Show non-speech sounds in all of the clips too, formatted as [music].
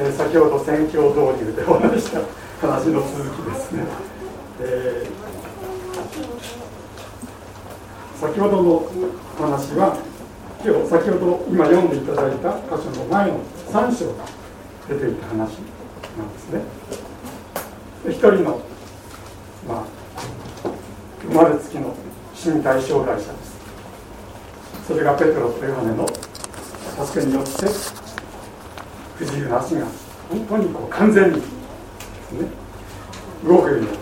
えー、先ほど宣教導入でお話した。話の続きですね、えー、先ほどの話は今日先ほど今読んでいただいた箇所の前の3章が出ていた話なんですね。一人の、まあ、生まれつきの身体障害者です。それがペトロとヨハネの助けによって不自由な足が本当にこう完全に、ね、動くようになって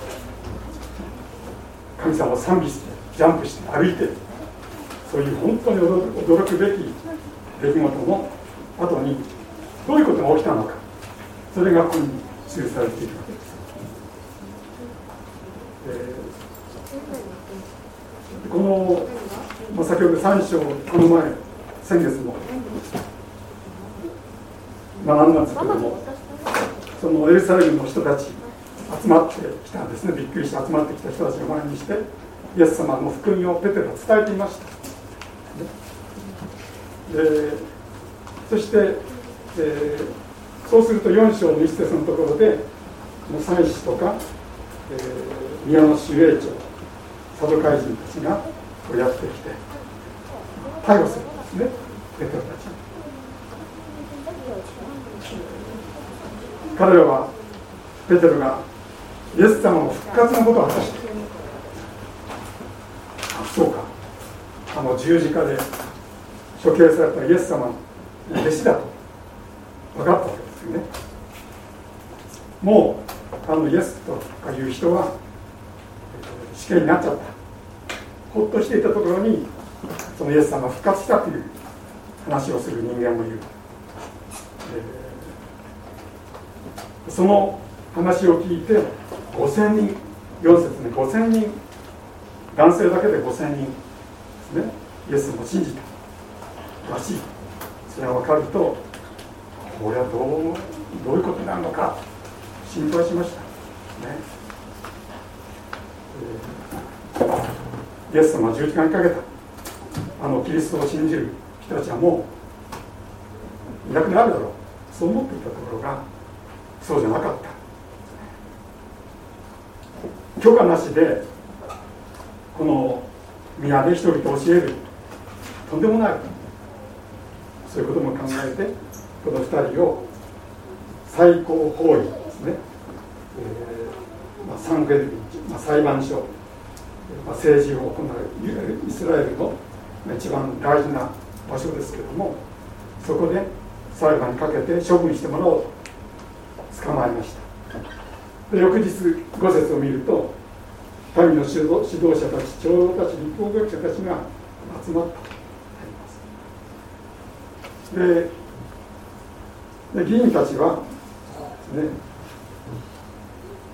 神様を賛美してジャンプして歩いてそういう本当に驚くべき出来事の後にどういうことが起きたのかそれがここに記されている。わけです、えー、この、まあ、先ほど3章この前先月も学んだんですけどもそのエルサレムの人たち集まってきたんですね。びっくりして集まってきた人たちを前にしてイエス様の福音をペテロは伝えていました。でそして、えー、そうすると4章の一節のところで祭司とか、えー、宮の守衛長サドカイ人たちがこうやってきて逮捕するんですね。ペテロたち彼らはペテロがイエス様の復活のことを果たしてあそうか。あの十字架で処刑されたイエス様の弟子だと分かったわけですよね。もうあのイエスとかいう人は死刑になっちゃった。ほっとしていたところにそのイエス様が復活したという話をする人間もいる、えー、その話を聞いて5000人4節に5000人男性だけで5000人ですねイエスも信じた。らしいそれが分かるとこれはどうどういうことになるのか心配しました。ね、えー、イエス様は十字架にかけたあのキリストを信じる人たちはもういなくなるだろう。そう思っていたところがそうじゃなかった。許可なしでこの宮で人々教える。とんでもない。そういうことも考えてこの2人を最高法院ですね、えーまあ、サンフェルまあ、裁判所、まあ、政治を行うイスラエルの一番大事な場所ですけどもそこで裁判にかけて処分してもらおうと。まえました。で翌日五節を見ると民の指導者たち長老たち立法学者たちが集まった。でで議員たちは、ね、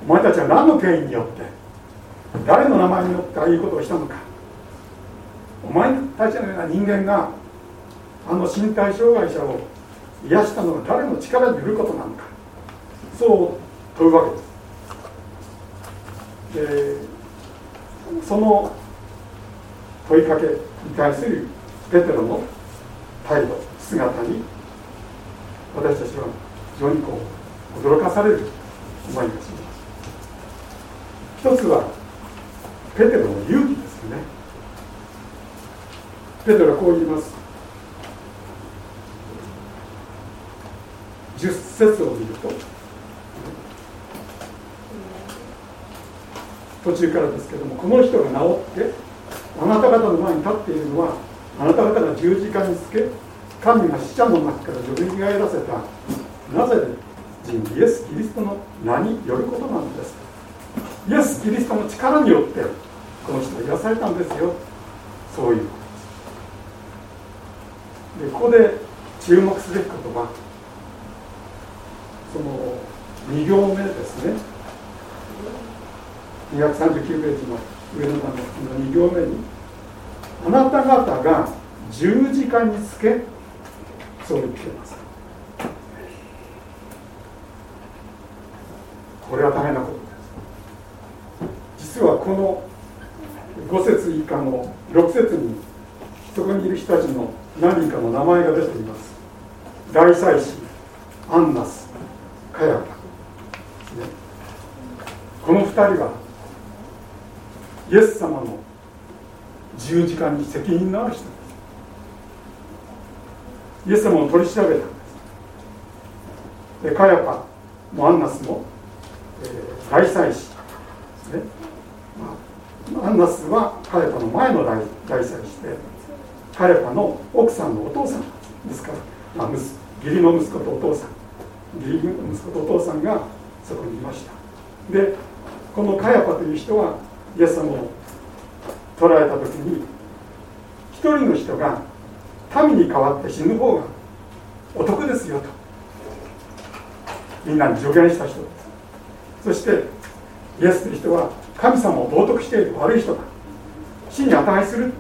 お前たちは何の権威によって誰の名前によってああいうことをしたのか。お前たちのような人間があの身体障害者を癒したのは誰の力によることなのか。そう問うわけですでその問いかけに対するペテロの態度姿に私たちは非常にこう驚かされる思いがします一つはペテロの勇気ですよねペテロはこう言います十節を見ると途中からですけどもこの人が治ってあなた方の前に立っているのはあなた方が十字架につけ神が死者の中からよみがえらせたなぜ人イエス・キリストの名によることなんですイエス・キリストの力によってこの人は癒されたんですよ。そういうことでここで注目すべきことはその2行目ですね。239ページの上の段の2行目にあなた方が十字架につけそう言っています。これは大変なことです。実はこの5節以下の6節にそこにいる人たちの何人かの名前が出ています。大祭司アンナスカヤパ、ね、この2人はイエス様の十字架に責任のある人ですイエス様を取り調べたんですでカヤパもアンナスも、えー、大祭司ですね、まあ、アンナスはカヤパの前の大大祭司でカヤパの奥さんのお父さんですから、まあ、義理の息子とお父さん義理の息子とお父さんがそこにいました。でこのカヤパという人はイエス様を捕らえた時に一人の人が民に代わって死ぬ方がお得ですよとみんなに助言した人です。そしてイエスという人は神様を冒涜している悪い人だ。死に値する。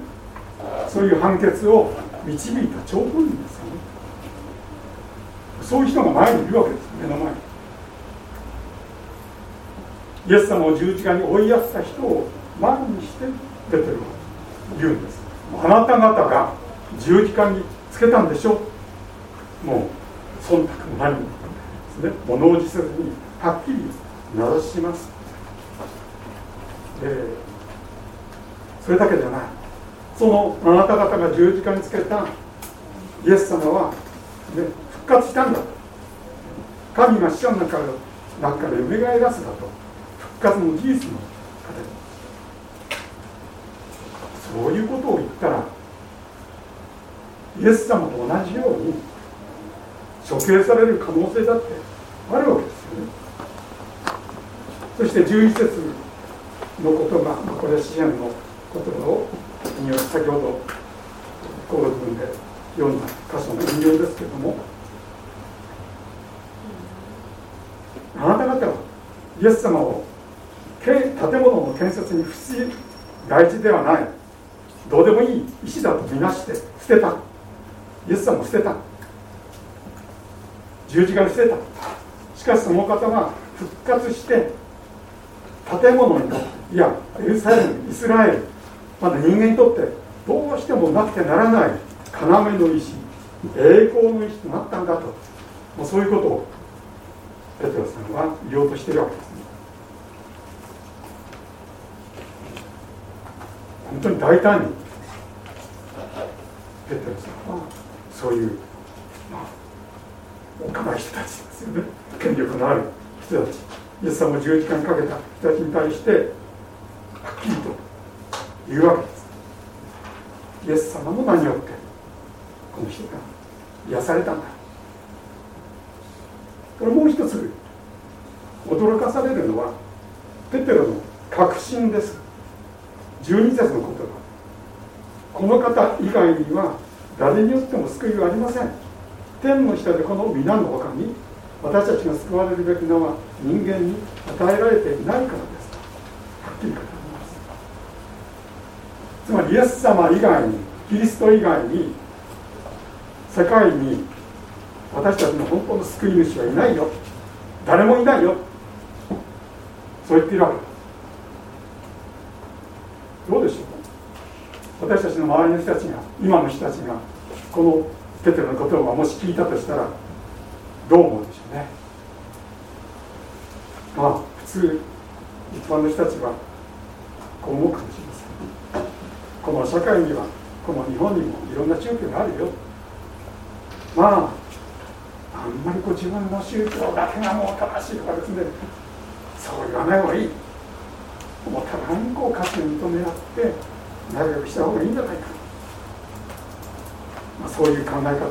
そういう判決を導いた張本人ですよね。そういう人が前にいるわけです目の前に。イエス様を十字架に追いやった人を前にして出てる言うんです。あなた方が十字架につけたんでしょもう忖度も何もですね。物おじせずにはっきり名指します。でそれだけじゃないそのあなた方が十字架につけたイエス様は、ね、復活したんだと。神が死者の中中からよみがえらせたと。活の事実の形そういうことを言ったらイエス様と同じように処刑される可能性だってあるわけですよね。そして11節の言葉これは支援の言葉を先ほど高度文で読んだ箇所の引用ですけれどもあなた方はイエス様を建物の建設に不思議大事ではない。どうでもいい石だとみなして捨てた。イエス様も捨てた。十字架に捨てた。しかしその方は復活して建物にとっていやエルサレムイスラエルまだ人間にとってどうしてもなくてならない要の石栄光の石となったんだと。もうそういうことをペテロさんは言おうとしているわけですね本当に大胆にペテロさん。はそういう、まあ、おかい人たちですよね。権力のある人たち。イエス様を十字架にかけた人たちに対してはっきりと言うわけです。イエス様の名によってこの人が癒されたんだ。これもう一つ驚かされるのはペテロの確信です12節の言葉。この方以外には誰によっても救いはありません。天の下でこの皆の他に私たちが救われるべきのは人間に与えられていないからです。はっきり語ります。つまりイエス様以外にキリスト以外に世界に私たちの本当の救い主はいないよ。誰もいないよ。そう言っているわけ。ですどうでしょう私たちの周りの人たちが今の人たちがこのペテロのことをもし聞いたとしたらどう思うでしょうね？まあ普通一般の人たちはこう思うかもしれません。この社会にはこの日本にもいろんな宗教があるよ。まああんまりこう自分の宗教だけがもう正しいとかですねそう言わない方がいい。もう互いにこう価値を認め合って仲良くした方がいいんじゃないか、まあ、そういう考え方の人が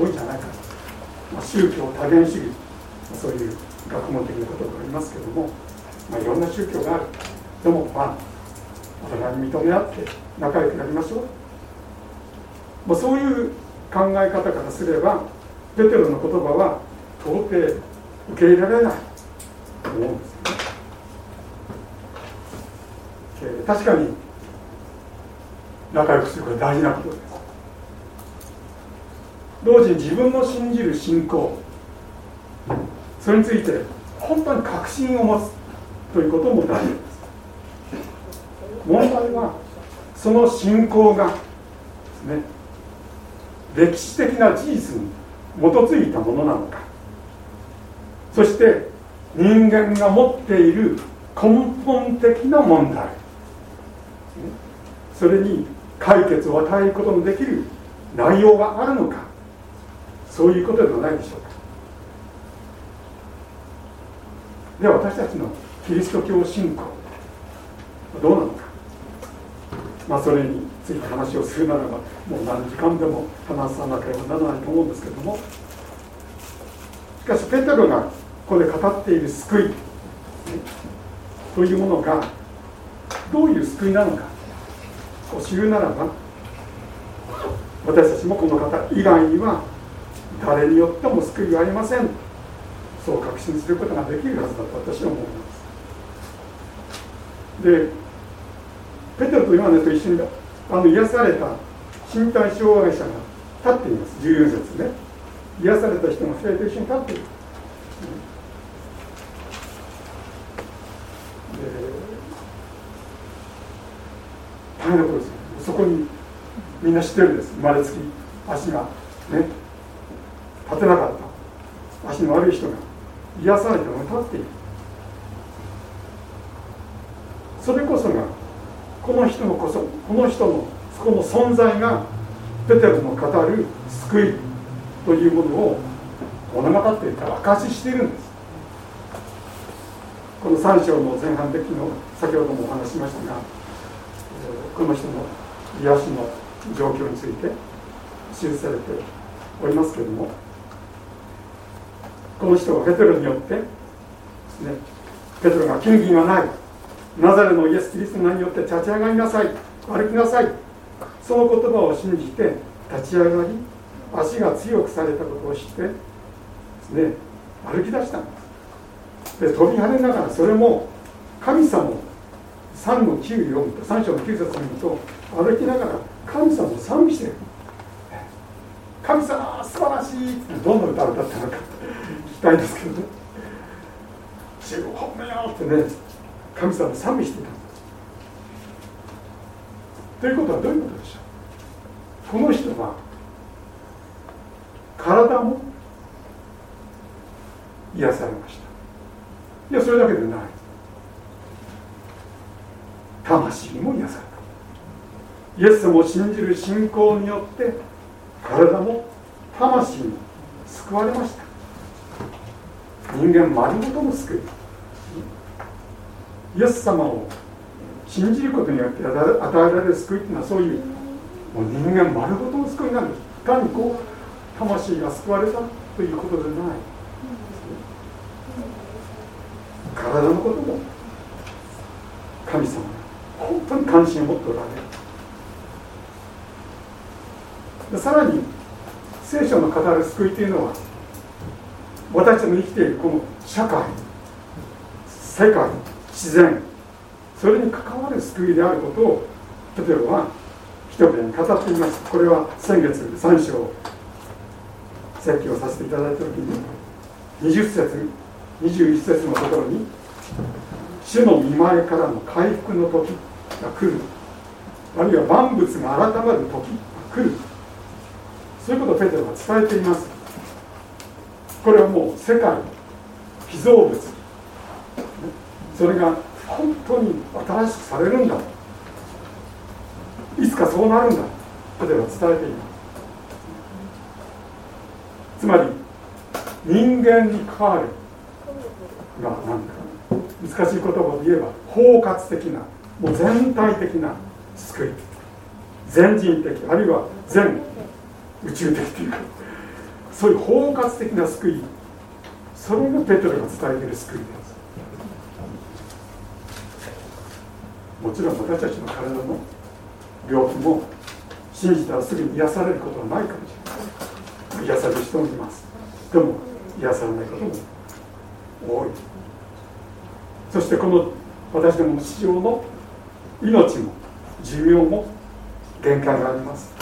多いんじゃないか。まあ、宗教多元主義。そういう学問的なことがありますけども、まあ、いろんな宗教がある。でもまあお互いに認め合って仲良くなりましょう、まあ、そういう考え方からすればペテロの言葉は到底受け入れられないと思うんですよね、えー、確かに仲良くすることは大事なことです。同時に自分の信じる信仰。それについて本当に確信を持つということも大事です。問題はその信仰がですね歴史的な事実に基づいたものなのか。そして人間が持っている根本的な問題。それに解決を与えることのできる内容があるのかそういうことではないでしょうか。では私たちのキリスト教信仰どうなのか。まあそれについて話をするならばもう何時間でも話さなければならないと思うんですけども。しかしペテロがここで語っている救いというものがどういう救いなのかを知るならば私たちもこの方以外には誰によっても救いはありません。そう確信することができるはずだと私は思います。でペテロとヨハネと一緒にあの癒された身体障害者が立っています。14節ね。癒された人が2人と一緒に立っている。大変なことです。そこにみんな知ってるんです。生まれつき。足がね。立てなかった。足の悪い人が。癒されたのに立っている。それこそがこの人のこそこの人のそこの存在がペテロの語る救い。というものを物語っているか証ししているんです。この3章の前半的の先ほどもお話しましたがこの人の癒しの状況について記されておりますけれどもこの人はペテロによってねペテロが金銀はない。ナザレのイエス・キリストの名によって立ち上がりなさい。歩きなさい。その言葉を信じて立ち上がり足が強くされたことを知ってね歩き出したんです。で飛び跳ねながらそれも神様を3の9読むと3章の9節読むと歩きながら神様を賛美してる。神様素晴らしいってどんな歌を歌ったのか聞きたいんですけどね。主を褒めようってね神様を賛美していたんです。ということはどういうことでしょう？この人は体も癒されました。いやそれだけでない。魂も癒された。イエス様を信じる信仰によって体も魂も救われました。人間丸ごとの救い。イエス様を信じることによって与えられる救いっていうのはそういうもう人間丸ごとの救いなんです単にこう魂が救われたということでない。体のことも神様本当に関心を持っておられる。でさらに聖書の語る救いというのは私たちの生きているこの社会世界自然それに関わる救いであることを例えば人々に語っています。これは先月3章説教させていただいた時に20節21節のところに主の見前からの回復の時が来る。あるいは万物が改まる時が来る。そういうことをペテロは伝えています。これはもう世界被造物。それが本当に新しくされるんだ。いつかそうなるんだ。ペテロは伝えています。つまり人間に関わるが何か。難しい言葉で言えば包括的なもう全体的な救い。全人的あるいは全宇宙的という。かそういう包括的な救い。それがペトロが伝えている救いです。もちろん私たちの体の病気も信じたらすぐに癒されることはないかもしれない癒される人もいます。でも癒されないことも多い。そしてこの私どもの市場の命も寿命も限界があります。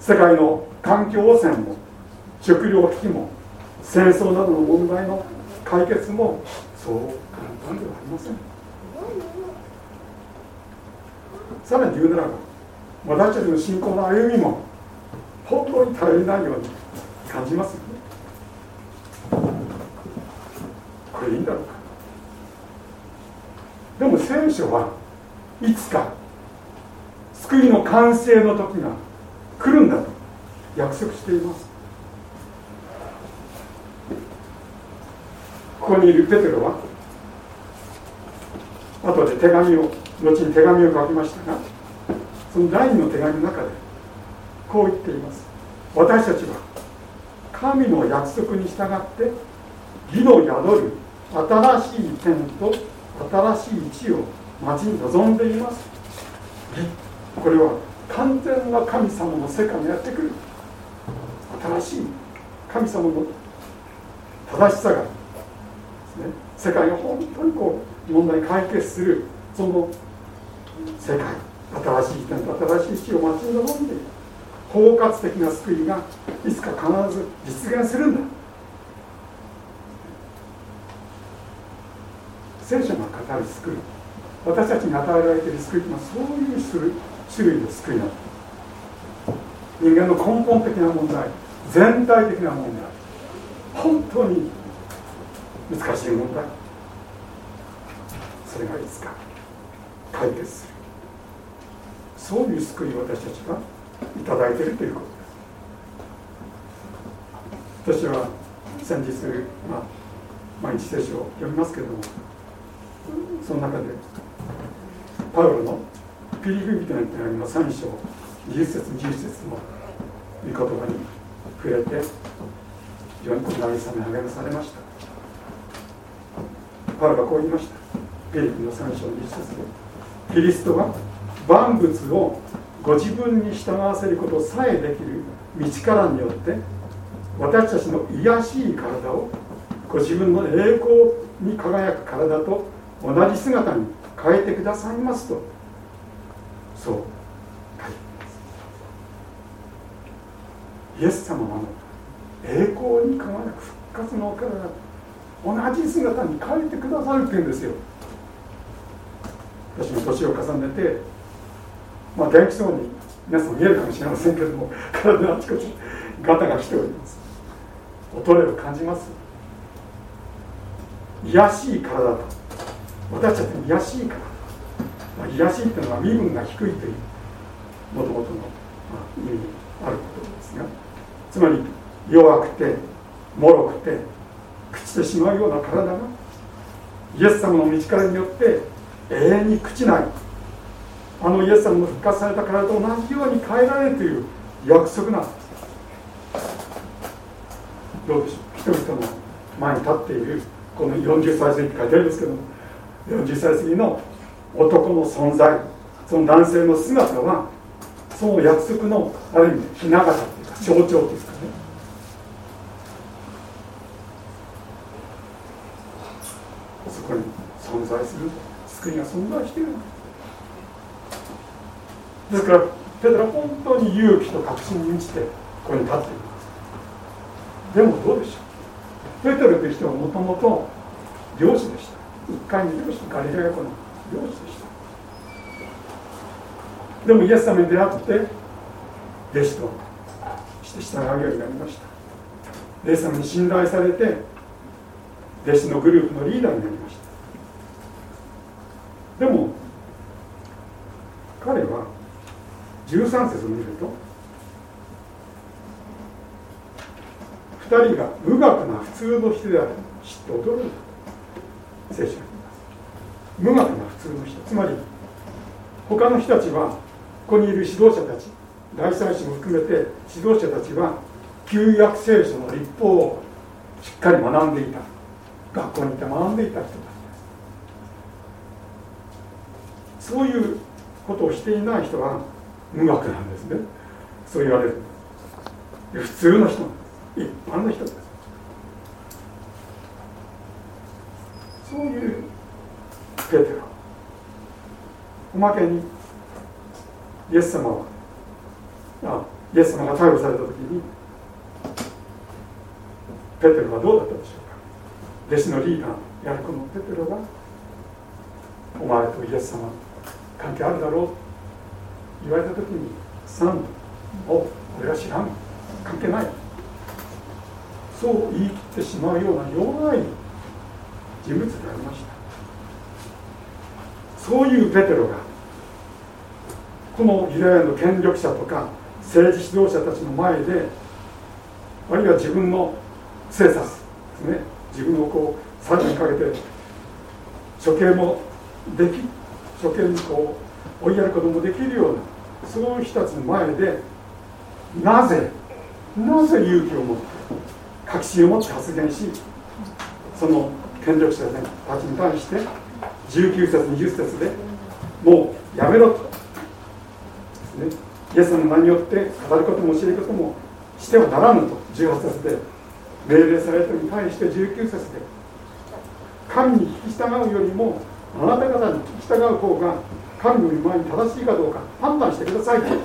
世界の環境汚染も食料危機も戦争などの問題の解決もそう簡単ではありません。さらに言うならば私たちの信仰の歩みも本当に頼りないように感じますよねでいいだろうかでも聖書はいつか救いの完成の時が来るんだと約束しています。ここにいるペテロは後で手紙を後に手紙を書きましたがその第二の手紙の中でこう言っています。私たちは神の約束に従って義の宿る新しい天と新しい地を待ち望んでいます。これは完全な神様の世界にやってくる。新しい神様の正しさが、ね、世界を本当にこう問題解決するその世界新しい天と新しい地を待ち望んでいる包括的な救いがいつか必ず実現するんだ。聖書が語る救い。私たちに与えられている救いというのはそういう種類の救いなの。人間の根本的な問題全体的な問題。本当に難しい問題。それがいつか解決する。そういう救いを私たちがいただいているということです。私は先日、まあ、毎日聖書を読みますけれどもその中でパウロのピリピリとの手紙の3章20節11節の御言葉に触れて非常に慰め励まされましたパウロがこう言いましたピリピの3章20節でキリストは万物をご自分に従わせることさえできる道からによって私たちの癒しい体をご自分の栄光に輝く体と同じ姿に変えてくださいますと。そう。書いていますイエス様は栄光に輝く復活のお体同じ姿に変えてくださるって言うんですよ。私も年を重ねてまあ元気そうに皆さん見えるかもしれませんけども [laughs] 体のあちこちガタが来ております。衰えを感じます。癒しい体と。私たち癒しいから、まあ、癒しいっていうのは身分が低いというもともとの、まあ、意味にあることですが。つまり弱くて脆くて朽ちてしまうような体がイエス様の道からによって永遠に朽ちない。あのイエス様の復活された体と同じように変えられるという約束なんです。どうでしょう。人々の前に立っているこの40歳過ぎって書いてあるんですけども。40歳過ぎの男の存在その男性の姿はその約束のある意味ひな形というか象徴ですかね。そこに存在する救いが存在している。ですからペテロは本当に勇気と確信に満ちてここに立っています。でもどうでしょう。ペテロという人はもともと漁師でした。一回に漁師ガリラヤ湖の漁師でした。でもイエス様に出会って弟子として従うようになりました。イエス様に信頼されて弟子のグループのリーダーになりました。でも彼は13節を見ると2人が無学な普通の人である。知って驚いた。聖書にいます無学な普通の人つまり他の人たちはここにいる指導者たち大祭司も含めて指導者たちは旧約聖書の立法をしっかり学んでいた学校に行って学んでいた人たちですそういうことをしていない人は無学なんですね。そう言われる。普通の人一般の人。ですそういうペテロおまけにイエス様は。あイエス様が逮捕された時にペテロはどうだったでしょうか。弟子のリーダーやるこのペテロがお前とイエス様関係あるだろう。言われた時に「サンお俺は知らん。関係ない」そう言い切ってしまうような弱い人物でありました。そういうペテロがこのユダヤの権力者とか政治指導者たちの前であるいは自分の生殺ですね。自分をこう裁にかけて処刑もでき処刑にこう追いやることもできるようなそういう人たちの前でなぜなぜ勇気を持って確信を持って発言しその権力者たちに対して19節20節でもうやめろと。です、ね、イエスの名によって語ることも教えることもしてはならぬと。18節で命令されたに対して19節で神に聞き従うよりもあなた方に聞き従う方が神の御前に正しいかどうか判断してくださいと。答える。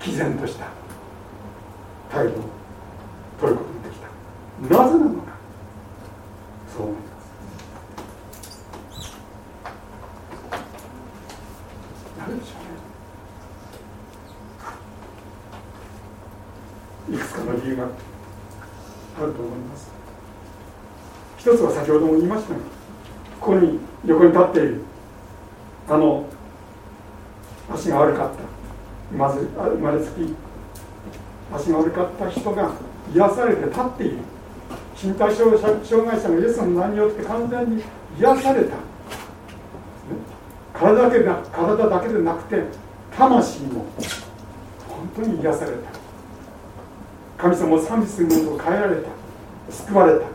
毅然とした態度を取ること。ぜなのか。そう思います。なるでしょうね。いくつかの理由があると思います。一つは先ほども言いましたがここに横に立っているあの足が悪かった。まず生まれつき足が悪かった人が癒されて立っている。身体障害者がイエスの名によって完全に癒された、体だけだ体だけでなくて魂も本当に癒された。神様を賛美するものを変えられた。救われた。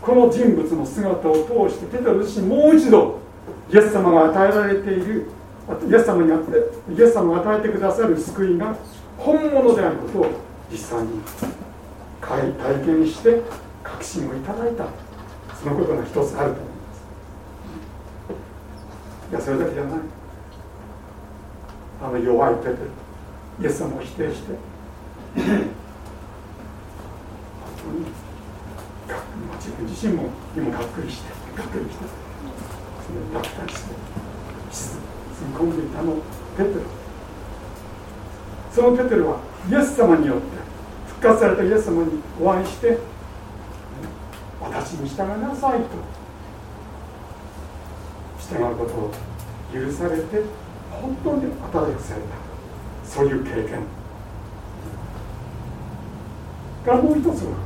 この人物の姿を通してペテロ自身もう一度イエス様が与えられているイエス様にあってイエス様が与えてくださる救いが本物であることを実際に体験して確信をいただいた。そのことが一つあると思います。いやそれだけじゃない。あの弱いペテロイエス様を否定して。本当に自分自身もにもがっくりしてがっくりしてその落胆して沈み込んでいたのペテロそのペテロはイエス様によって活されたイエス様にお会いして私に従いなさいと。従うことを許されて本当に与えされた。そういう経験。からもう一つは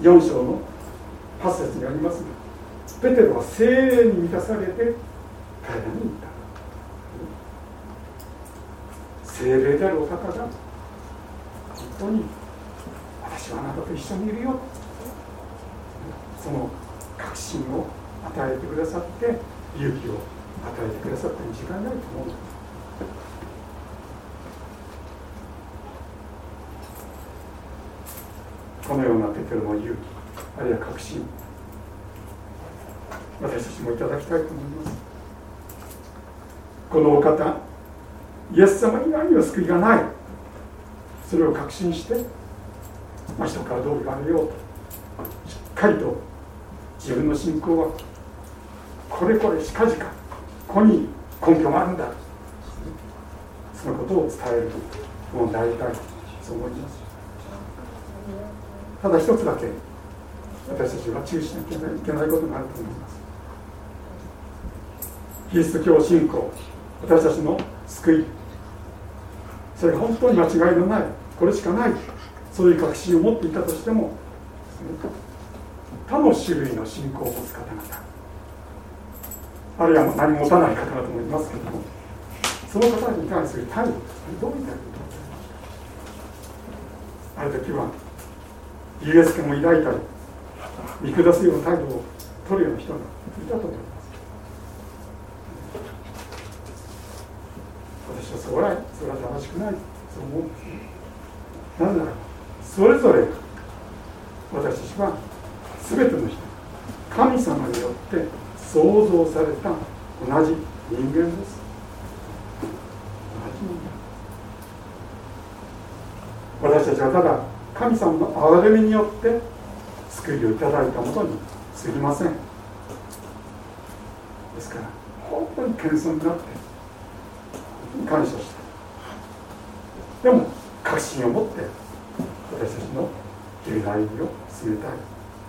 4章の8節にありますがペテロは精霊に満たされて彼らに言った精霊であるお方が本当に私はあなたと一緒にいるよ。その確信を与えてくださって勇気を与えてくださったに違いないと思うこのようなペテロの勇気あるいは確信私たちもいただきたいと思います。このお方イエス様以外には救いがない。それを確信して、まあ、人からどう言われようとしっかりと自分の信仰はこれこれしかじかここに根拠があるんだそのことを伝えるともう大体そう思います。ただ一つだけ私たちは注意しなきゃいけないことがあると思います。キリスト教信仰私たちの救い。それが本当に間違いのない。これしかない。そういう確信を持っていたとしても他の種類の信仰を持つ方々。あるいは何も持たない方々もいますけれども。その方に対する態度どういう態度ある時は優越感を抱いたり見下すような態度を取るような人がいたと思います。私はそれはそれは正しくないそう思うなぜならそれぞれ私たちは全ての人神様によって創造された。同じ人間です。同じ人間私たちはただ神様の憐れみによって救いをいただいたものにすぎません。ですから本当に謙遜になって感謝してでも確信を持って私たちの日々の歩みを進めたい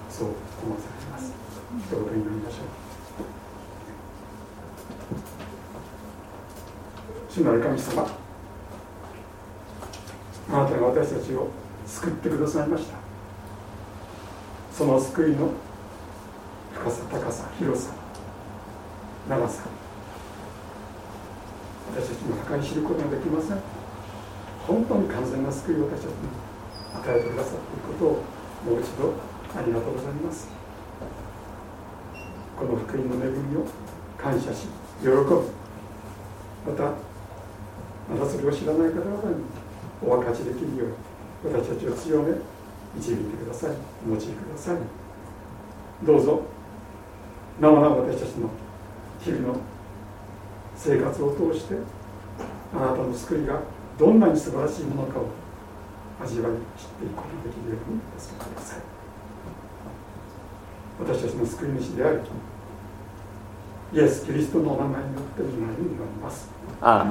そう思わされます。一言になりましょう主なる神様あなたが私たちを救ってくださいました。その救いの深さ高さ広さ長さ私たちの計り知ることができません。本当に完全な救いを私たちに与えてくださっていることをもう一度ありがとうございます。この福音の恵みを感謝し喜ぶ。またまだそれを知らない方々にお分かちできるように私たちを強め導いてください。お持ちください。どうぞなおなお私たちの日々の生活を通してあなたの救いがどんなに素晴らしいものかを味わい知っていくことができるように助けてください私たちの救い主であるイエス・キリストのお名前によってお願いになります。あ